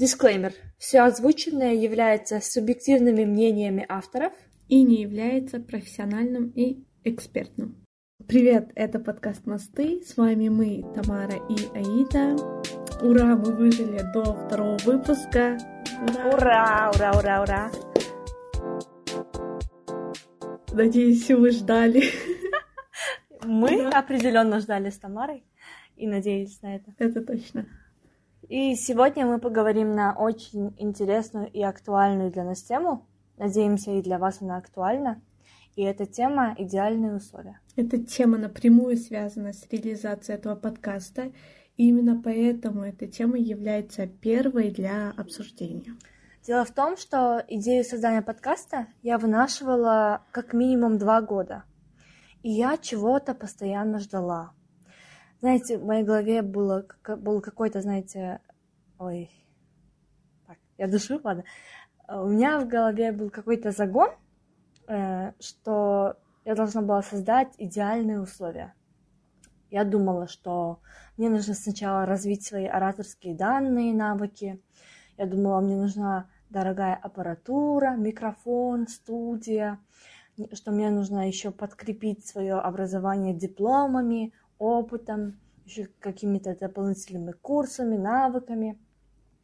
Дисклеймер. Все озвученное является субъективными мнениями авторов и не является профессиональным и экспертным. Привет, это подкаст «Мосты». С вами мы, Тамара и Аида. Ура, мы выжили до второго выпуска. Ура, ура, ура, ура. Надеюсь, вы ждали. Мы определенно ждали с Тамарой и надеялись на это. Это точно. И сегодня мы поговорим на очень интересную и актуальную для нас тему. Надеемся, и для вас она актуальна. И эта тема — идеальные условия. Эта тема напрямую связана с реализацией этого подкаста. И именно поэтому эта тема является первой для обсуждения. Дело в том, что идею создания подкаста я вынашивала как минимум два года. И я чего-то постоянно ждала знаете, в моей голове было, был какой-то, знаете, ой, так, я душу, ладно. У меня в голове был какой-то загон, э, что я должна была создать идеальные условия. Я думала, что мне нужно сначала развить свои ораторские данные, навыки. Я думала, мне нужна дорогая аппаратура, микрофон, студия, что мне нужно еще подкрепить свое образование дипломами, опытом, еще какими-то дополнительными курсами, навыками.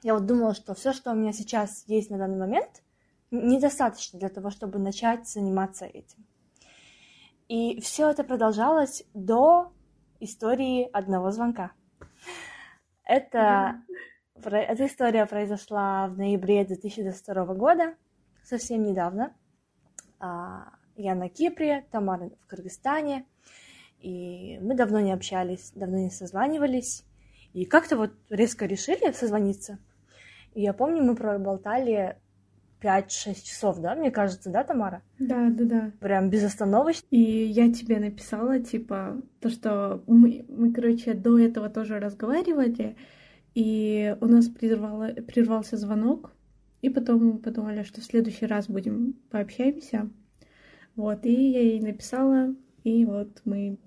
Я вот думала, что все, что у меня сейчас есть на данный момент, недостаточно для того, чтобы начать заниматься этим. И все это продолжалось до истории одного звонка. Это, эта история произошла в ноябре 2022 года, совсем недавно. А, я на Кипре, Тамара в Кыргызстане. И мы давно не общались, давно не созванивались. И как-то вот резко решили созвониться. И я помню, мы проболтали 5-6 часов, да, мне кажется, да, Тамара? Да, да, да. Прям безостановочно. И я тебе написала, типа, то, что мы, мы короче, до этого тоже разговаривали, и у нас прервало, прервался звонок, и потом мы подумали, что в следующий раз будем пообщаемся. Вот, и я ей написала, и вот мы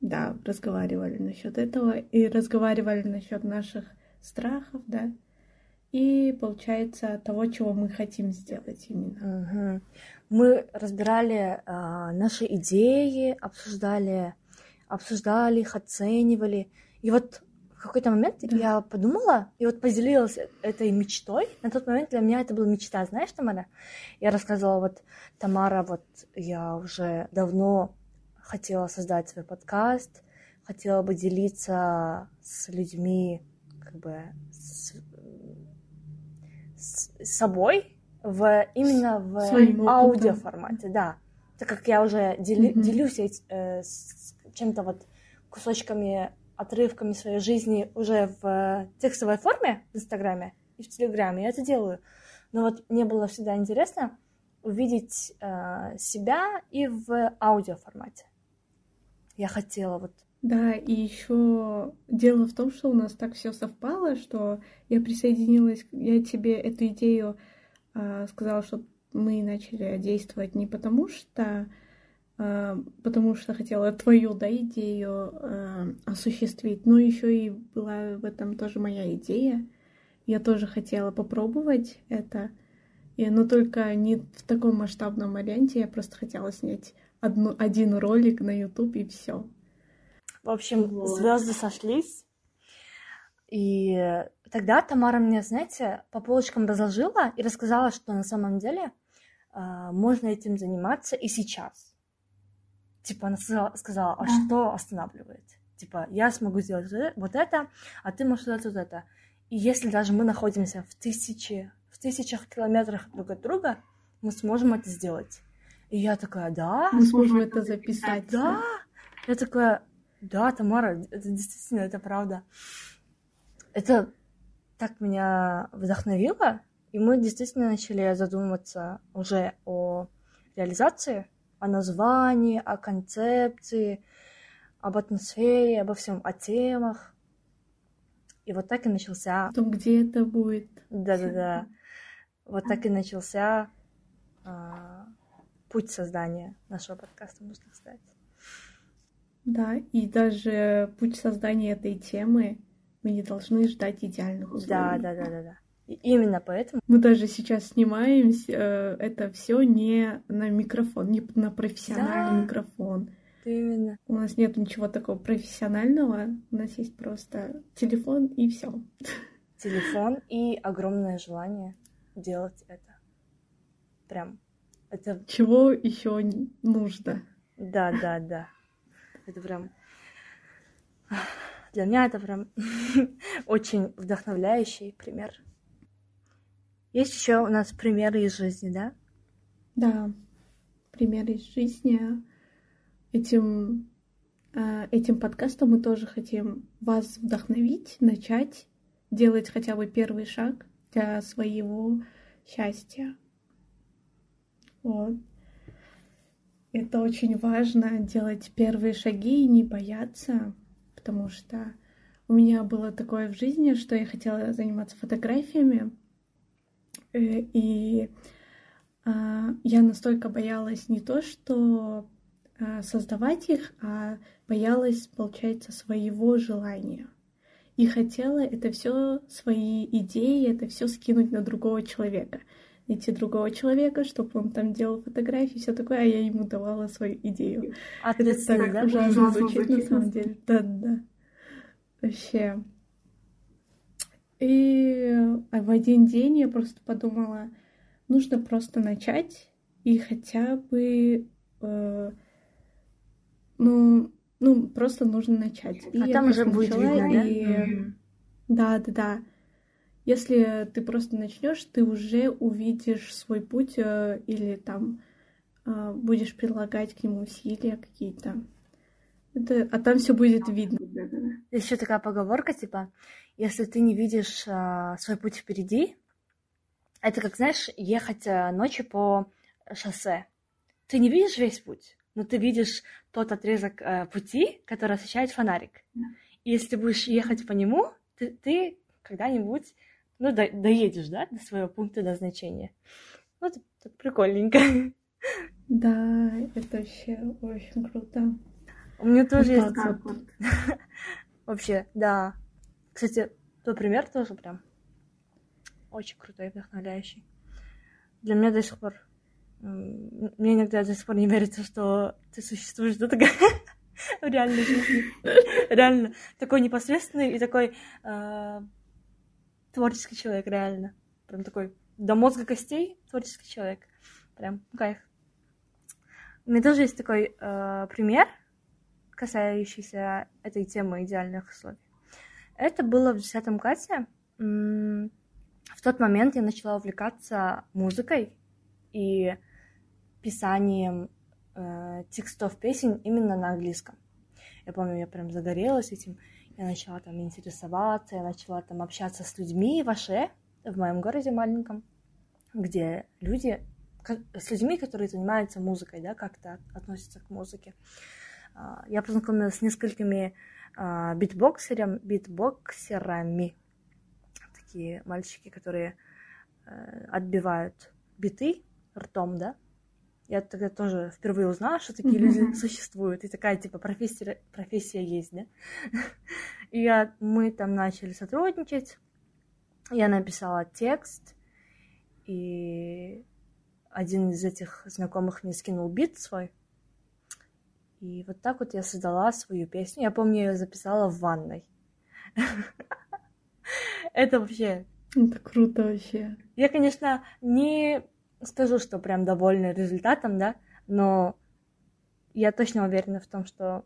да, разговаривали насчет этого и разговаривали насчет наших страхов, да, и получается того, чего мы хотим сделать именно. Угу. Мы разбирали э, наши идеи, обсуждали, обсуждали их, оценивали. И вот в какой-то момент да. я подумала и вот поделилась этой мечтой. На тот момент для меня это была мечта, знаешь, Тамара? Я рассказывала, вот, Тамара, вот я уже давно хотела создать свой подкаст, хотела бы делиться с людьми как бы с, с собой в именно в Своим аудиоформате, да. Так как я уже дели, mm-hmm. делюсь э, с чем-то вот кусочками, отрывками своей жизни уже в текстовой форме в Инстаграме и в Телеграме, я это делаю. Но вот мне было всегда интересно увидеть э, себя и в аудиоформате я хотела вот. Да, и еще дело в том, что у нас так все совпало, что я присоединилась, я тебе эту идею э, сказала, что мы начали действовать не потому что э, потому что хотела твою да, идею э, осуществить, но еще и была в этом тоже моя идея. Я тоже хотела попробовать это, и, но только не в таком масштабном варианте, я просто хотела снять одну, один ролик на YouTube и все. В общем, вот. звезды сошлись. И тогда Тамара мне, знаете, по полочкам разложила и рассказала, что на самом деле э, можно этим заниматься и сейчас. Типа она сказала, а что останавливает? Типа, я смогу сделать вот это, а ты можешь сделать вот это. И если даже мы находимся в тысячи, в тысячах километрах друг от друга, мы сможем это сделать. И я такая, да? Мы сможем это записать. Да. Я такая, да, Тамара, это действительно, это правда. Это так меня вдохновило, и мы действительно начали задумываться уже о реализации, о названии, о концепции, об атмосфере, обо всем, о темах. И вот так и начался... Том, где это будет. Да-да-да. Вот так и начался а, путь создания нашего подкаста, можно сказать. Да, и даже путь создания этой темы мы не должны ждать идеальных условий. Да, да, да, да, да. И именно поэтому... Мы даже сейчас снимаем э, это все не на микрофон, не на профессиональный да, микрофон. Именно. У нас нет ничего такого профессионального. У нас есть просто телефон и все. Телефон и огромное желание делать это. Прям. Это... Чего еще нужно? Да, да, да. Это прям... Для меня это прям очень вдохновляющий пример. Есть еще у нас примеры из жизни, да? Да, примеры из жизни. Этим, а, этим подкастом мы тоже хотим вас вдохновить, начать делать хотя бы первый шаг для своего счастья. Вот. Это очень важно делать первые шаги и не бояться, потому что у меня было такое в жизни, что я хотела заниматься фотографиями, э, и а, я настолько боялась не то, что а, создавать их, а боялась, получается, своего желания. И хотела это все, свои идеи, это все скинуть на другого человека найти другого человека, чтобы он там делал фотографии, все такое, а я ему давала свою идею. А это так да? ужасно звучит на самом деле. Да, да. Вообще. И а в один день я просто подумала, нужно просто начать и хотя бы, э, ну, ну, просто нужно начать. И а там уже будет видно, да? И... Mm-hmm. Да, да, да. Если ты просто начнешь, ты уже увидишь свой путь э, или там э, будешь прилагать к нему усилия какие-то. Это, а там все будет видно. Еще такая поговорка, типа, если ты не видишь а, свой путь впереди, это как, знаешь, ехать ночью по шоссе. Ты не видишь весь путь, но ты видишь тот отрезок а, пути, который освещает фонарик. И если ты будешь ехать по нему, ты, ты когда-нибудь ну, до, доедешь, да, до своего пункта назначения. Вот так прикольненько. Да, это вообще очень круто. У меня тоже есть... Вот. Вообще, да. Кстати, тот пример тоже прям очень крутой, вдохновляющий. Для меня до сих пор... Мне иногда до сих пор не верится, что ты существуешь, да, такая в реальной жизни. Реально. Такой непосредственный и такой а, творческий человек, реально. Прям такой до мозга костей творческий человек. Прям кайф. У меня тоже есть такой э, пример, касающийся этой темы идеальных условий. Это было в 10 классе. В тот момент я начала увлекаться музыкой и писанием э, текстов песен именно на английском. Я помню, я прям загорелась этим. Я начала там интересоваться, я начала там общаться с людьми в Аше, в моем городе маленьком, где люди, с людьми, которые занимаются музыкой, да, как-то относятся к музыке. А, я познакомилась с несколькими а, битбоксерами, битбоксерами, такие мальчики, которые э, отбивают биты ртом, да, я тогда тоже впервые узнала, что такие люди существуют, и такая, типа, профессия, профессия есть, да. И я, мы там начали сотрудничать, я написала текст, и один из этих знакомых мне скинул бит свой, и вот так вот я создала свою песню. Я помню, я ее записала в ванной. Это вообще... Это круто вообще. Я, конечно, не скажу, что прям довольна результатом, да, но я точно уверена в том, что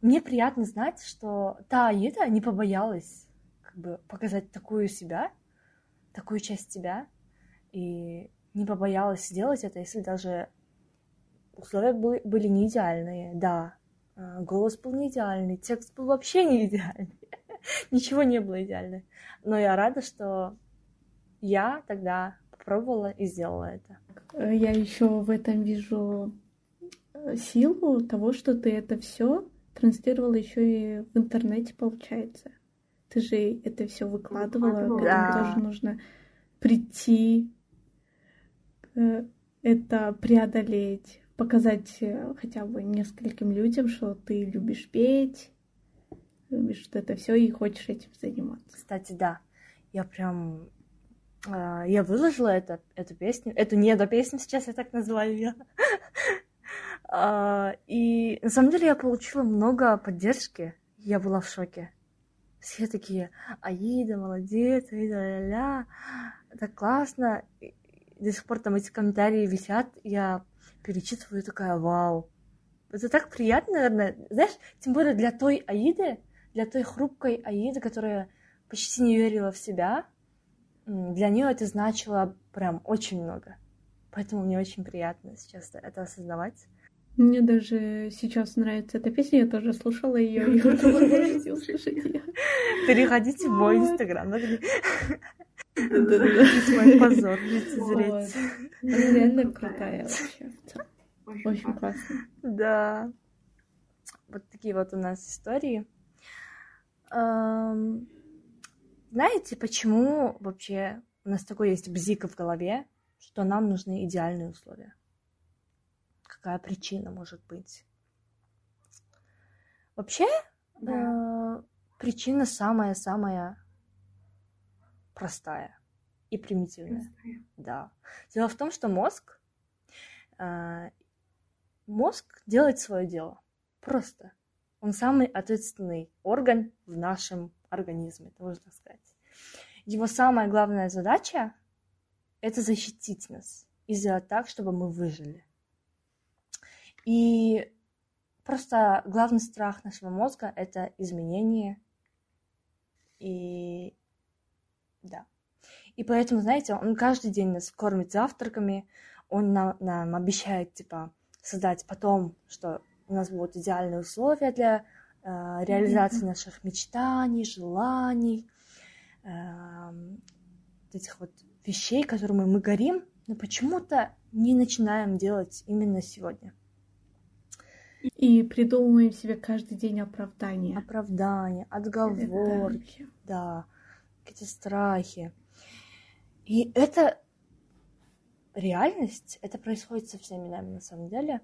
мне приятно знать, что та Аида не побоялась как бы показать такую себя, такую часть себя, и не побоялась сделать это, если даже условия были, не идеальные, да, а, голос был не идеальный, текст был вообще не идеальный, ничего не было идеально. Но я рада, что я тогда попробовала и сделала это. Я еще в этом вижу э, силу того, что ты это все транслировала еще и в интернете, получается. Ты же это все выкладывала, да. тоже нужно прийти, э, это преодолеть, показать э, хотя бы нескольким людям, что ты любишь петь, любишь вот это все и хочешь этим заниматься. Кстати, да, я прям я выложила это, эту песню, эту недопесню сейчас я так называю ее. А, и на самом деле я получила много поддержки. Я была в шоке. Все такие, Аида, молодец, Аида, ля-ля, так классно. И до сих пор там эти комментарии висят, я перечитываю, такая, вау. Это так приятно, наверное. Знаешь, тем более для той Аиды, для той хрупкой Аиды, которая почти не верила в себя, для нее это значило прям очень много. Поэтому мне очень приятно сейчас это осознавать. Мне даже сейчас нравится эта песня, я тоже слушала ее, и можете услышать ее. Переходите в мой инстаграм. Мой позор лицезреть. Она реально крутая вообще. Очень классно. Да. Вот такие вот у нас истории. Знаете, почему вообще у нас такой есть бзик в голове, что нам нужны идеальные условия? Какая причина может быть? Вообще, да. э, причина самая-самая простая и примитивная. Простая. Да. Дело в том, что мозг, э, мозг делает свое дело. Просто. Он самый ответственный орган в нашем организме, это можно сказать. Его самая главная задача – это защитить нас и сделать так, чтобы мы выжили. И просто главный страх нашего мозга – это изменение. И да. И поэтому, знаете, он каждый день нас кормит завтраками, он нам, нам обещает, типа, создать потом, что у нас будут идеальные условия для реализации наших мечтаний, желаний, э, этих вот вещей, которыми мы горим, но почему-то не начинаем делать именно сегодня. И придумываем себе каждый день оправдания. Оправдания, отговорки, да, какие-то страхи. И это реальность, это происходит со всеми нами на самом деле.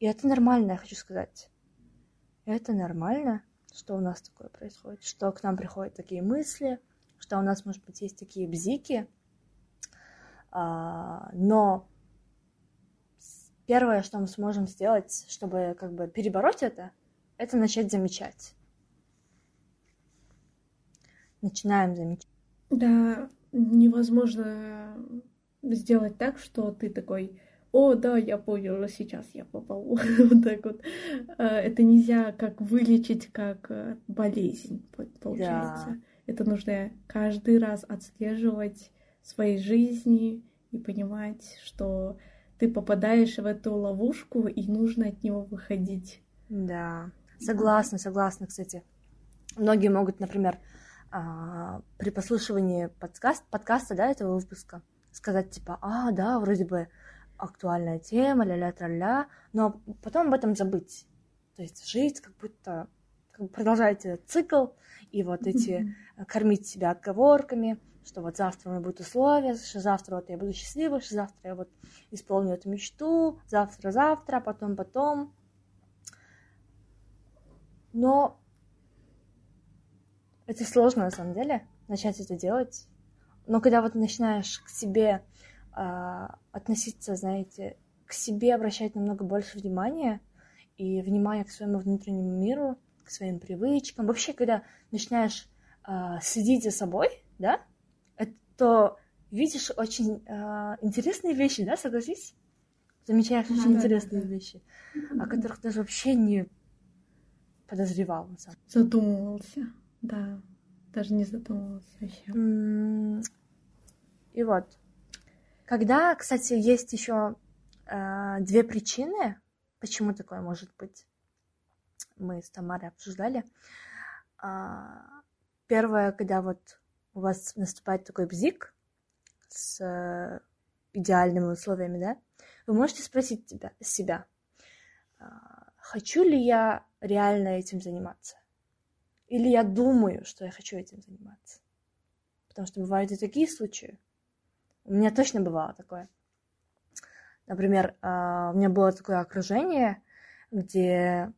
И это нормально, я хочу сказать. Это нормально, что у нас такое происходит, что к нам приходят такие мысли, что у нас, может быть, есть такие бзики, а, но первое, что мы сможем сделать, чтобы как бы перебороть это, это начать замечать. Начинаем замечать. Да, невозможно сделать так, что ты такой, о, да, я понял, сейчас я попал. вот так вот. А, это нельзя как вылечить, как э, болезнь, получается. Да. Это нужно каждый раз отслеживать своей жизни и понимать, что ты попадаешь в эту ловушку, и нужно от него выходить. Да, согласна, согласна, кстати. Многие могут, например, а, при прослушивании подкаст, подкаста, да, этого выпуска, сказать типа, а, да, вроде бы актуальная тема, ля-ля-тра-ля, но потом об этом забыть. То есть жить как будто как бы продолжать этот цикл и вот эти кормить себя отговорками, что вот завтра у меня будут условия, что завтра вот я буду счастлива, что завтра я вот исполню эту мечту, завтра-завтра, потом-потом. Но это сложно на самом деле, начать это делать. Но когда вот начинаешь к себе э, относиться, знаете, к себе обращать намного больше внимания и внимания к своему внутреннему миру, к своим привычкам. Вообще, когда начинаешь э, следить за собой, да, то видишь очень э, интересные вещи, да, согласись? Замечаешь да, очень да, интересные да, вещи, о которых даже вообще не подозревал. На самом деле. Задумывался, да. Даже не задумывался вообще. И вот. Когда, кстати, есть еще э, две причины, почему такое может быть, мы с Тамарой обсуждали. Э, первое, когда вот у вас наступает такой бзик с э, идеальными условиями, да, вы можете спросить тебя, себя, а, хочу ли я реально этим заниматься? Или я думаю, что я хочу этим заниматься? Потому что бывают и такие случаи. У меня точно бывало такое. Например, а, у меня было такое окружение, где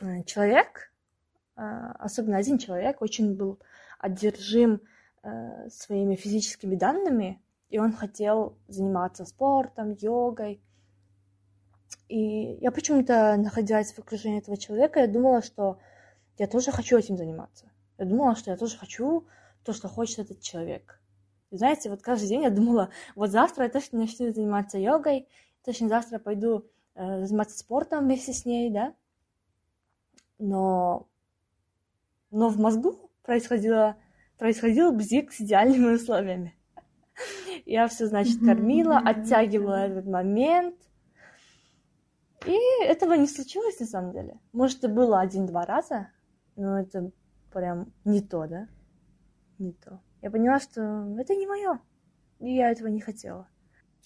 э, человек, а, особенно один человек, очень был одержим э, своими физическими данными, и он хотел заниматься спортом, йогой. И я почему-то, находясь в окружении этого человека, я думала, что я тоже хочу этим заниматься. Я думала, что я тоже хочу то, что хочет этот человек. Знаете, вот каждый день я думала, вот завтра я точно начну заниматься йогой, точно завтра пойду э, заниматься спортом вместе с ней, да. Но, но в мозгу происходило, происходил бзик с идеальными условиями. Я все, значит, кормила, оттягивала этот момент. И этого не случилось на самом деле. Может, это было один-два раза, но это прям не то, да? Не то. Я поняла, что это не мое. И я этого не хотела.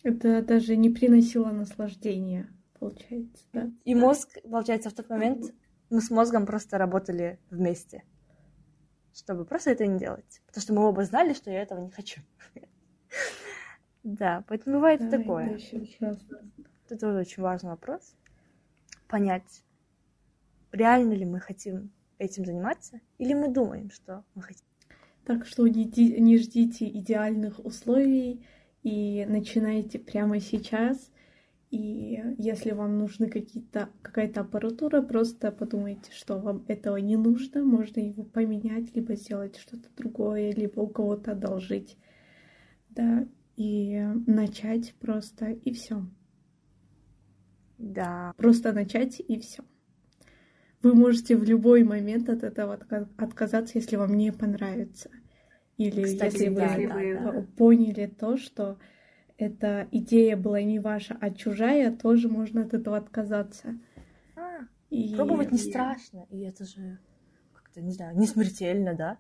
Это даже не приносило наслаждения, получается, да? И мозг, получается, в тот момент мы с мозгом просто работали вместе, чтобы просто это не делать. Потому что мы оба знали, что я этого не хочу. Да, поэтому бывает да, такое. Это тоже очень важный вопрос. Понять, реально ли мы хотим этим заниматься, или мы думаем, что мы хотим. Так что не, не ждите идеальных условий и начинайте прямо сейчас. И если вам нужны какие-то какая-то аппаратура, просто подумайте, что вам этого не нужно, можно его поменять, либо сделать что-то другое, либо у кого-то одолжить да, и начать просто, и все. Да. Просто начать, и все. Вы можете в любой момент от этого отказаться, если вам не понравится. Или Кстати, если да, вы да, да. поняли то, что эта идея была не ваша, а чужая, тоже можно от этого отказаться. А, и... Пробовать не страшно, и это же как-то, не знаю, не смертельно, да?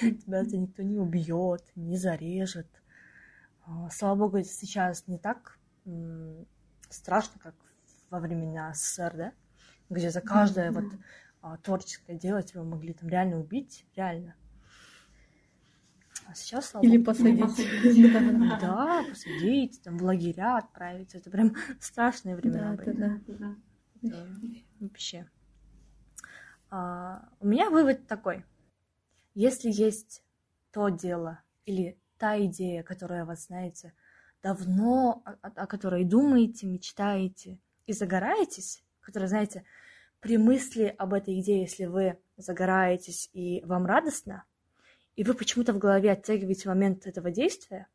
Тебя это никто не убьет, не зарежет. А, слава богу, сейчас не так страшно, как во времена СССР, да, где за каждое вот а, творческое дело тебя могли там реально убить, реально. А сейчас, слава Или посадить. Да, посадить, там в лагеря отправить. Это прям страшные времена да, были. Да, да, да. Вообще. А, у меня вывод такой. Если есть то дело или та идея, которая вас, знаете, давно, о, о которой думаете, мечтаете и загораетесь, которая, знаете, при мысли об этой идее, если вы загораетесь и вам радостно, и вы почему-то в голове оттягиваете момент этого действия,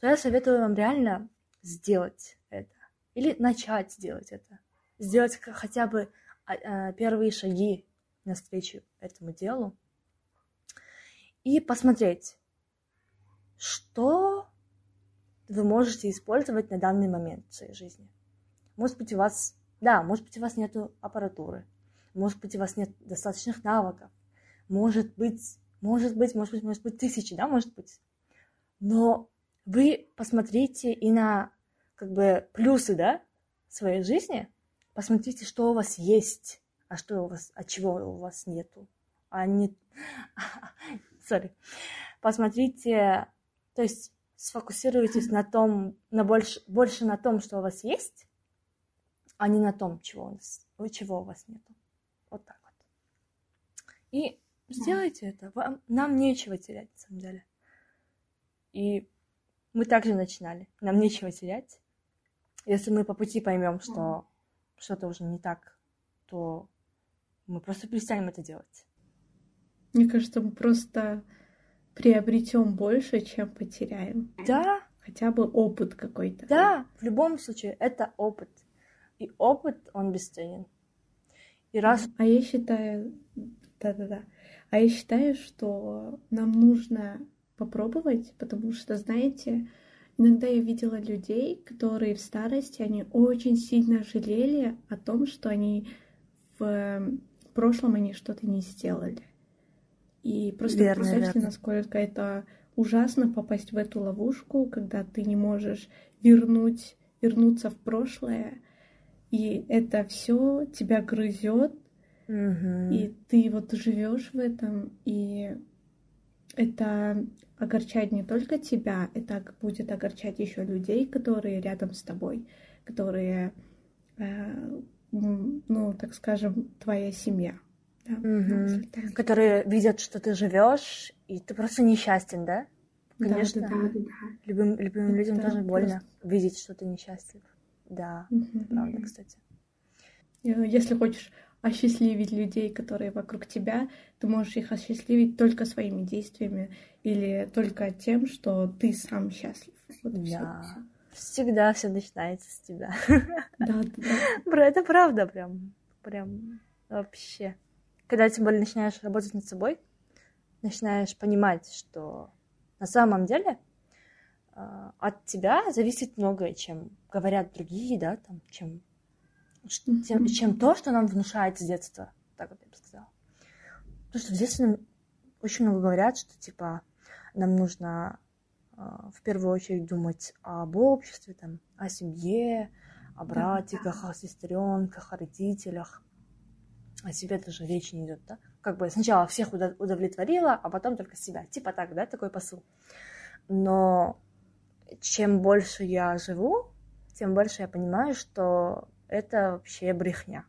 то я советую вам реально сделать это. Или начать делать это. Сделать хотя бы а, а, первые шаги навстречу этому делу. И посмотреть, что вы можете использовать на данный момент в своей жизни. Может быть, у вас, да, может быть, у вас нет аппаратуры, может быть, у вас нет достаточных навыков, может быть, может быть, может быть, может быть, тысячи, да, может быть. Но вы посмотрите и на как бы плюсы, да, своей жизни, посмотрите, что у вас есть, а что у вас, от чего у вас нету. А не... Сори. Посмотрите то есть сфокусируйтесь на том, на больше, больше на том, что у вас есть, а не на том, чего у, вас, чего у вас нет. Вот так вот. И сделайте это. Вам, нам нечего терять, на самом деле. И мы также начинали. Нам нечего терять. Если мы по пути поймем, что что-то уже не так, то мы просто перестанем это делать. Мне кажется, мы просто приобретем больше, чем потеряем. Да. Хотя бы опыт какой-то. Да, в любом случае, это опыт. И опыт, он бесценен. И раз... А я считаю... Да-да-да. А я считаю, что нам нужно попробовать, потому что, знаете, иногда я видела людей, которые в старости, они очень сильно жалели о том, что они в прошлом они что-то не сделали. И просто верно, представьте, верно. насколько это ужасно попасть в эту ловушку, когда ты не можешь вернуть, вернуться в прошлое, и это все тебя грызет, угу. и ты вот живешь в этом, и это огорчает не только тебя, это будет огорчать еще людей, которые рядом с тобой, которые, э, ну, так скажем, твоя семья. Да, угу. Которые видят, что ты живешь, и ты просто несчастен, да? Конечно, Да, да, да, любым, любым людям тоже больно просто- видеть, что ты несчастлив. Да, Мгм. правда, кстати. Э, Если хочешь осчастливить людей, которые вокруг тебя, ты можешь их осчастливить только своими действиями или только тем, что ты сам счастлив. Вот. Да. Всегда все начинается с тебя. Да, да, да. Это правда прям. Прям вообще. Когда тем более начинаешь работать над собой, начинаешь понимать, что на самом деле от тебя зависит многое, чем говорят другие, да, там, чем, Мгм. чем то, что нам внушает с детства, так вот я бы сказала. Потому что в детстве нам очень много говорят, что типа нам нужно а, в первую очередь думать об обществе, там, о семье, о братиках, о сестренках, о родителях. О себе даже речи не идет, да? Как бы сначала всех удов- удовлетворила, а потом только себя. Типа так, да, такой посыл. Но чем больше я живу, тем больше я понимаю, что это вообще брехня.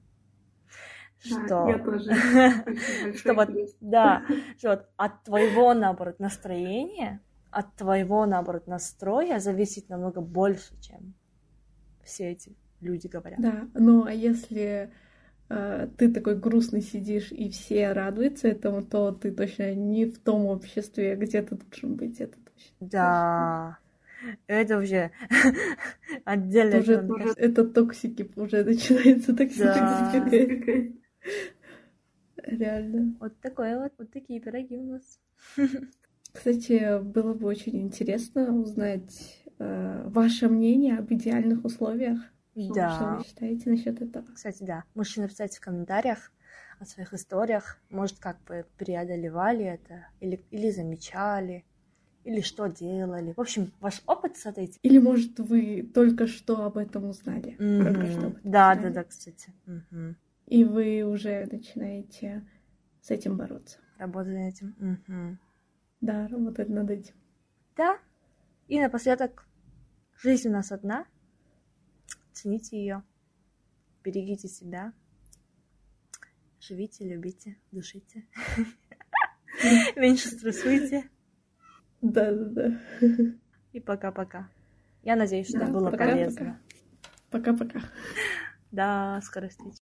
Что, я тоже. Что вот, да, что вот от твоего, наоборот, настроения, от твоего, наоборот, настроя зависит намного больше, чем все эти люди говорят. Да, ну а если э, ты такой грустный сидишь и все радуются этому, то ты точно не в том обществе, где ты должен быть, это точно. Да, это уже отдельно. Уже, уже- это токсики уже начинается Да. токсикация. Какая- Реально. Вот такое вот, вот такие пироги у нас. Кстати, было бы очень интересно узнать э, ваше мнение об идеальных условиях. Что Да. вы считаете насчет этого? Кстати, да. Можете написать в комментариях о своих историях. Может, как вы преодолевали это, или, или замечали, или что делали. В общем, ваш опыт с этой... Или, может, вы только что об этом узнали? Только что об Мгм. этом Да, да, узнали. да, кстати. Мгм. И вы уже начинаете с этим бороться. Работать над этим. Мгм. Да, работать над этим. Да. И напоследок, жизнь у нас одна. Цените ее. Берегите себя. Живите, любите, душите. Меньше стрессуйте. Да, да, да. И пока-пока. Я надеюсь, что Да, было пока-пока. полезно. Пока-пока. До скорой встречи.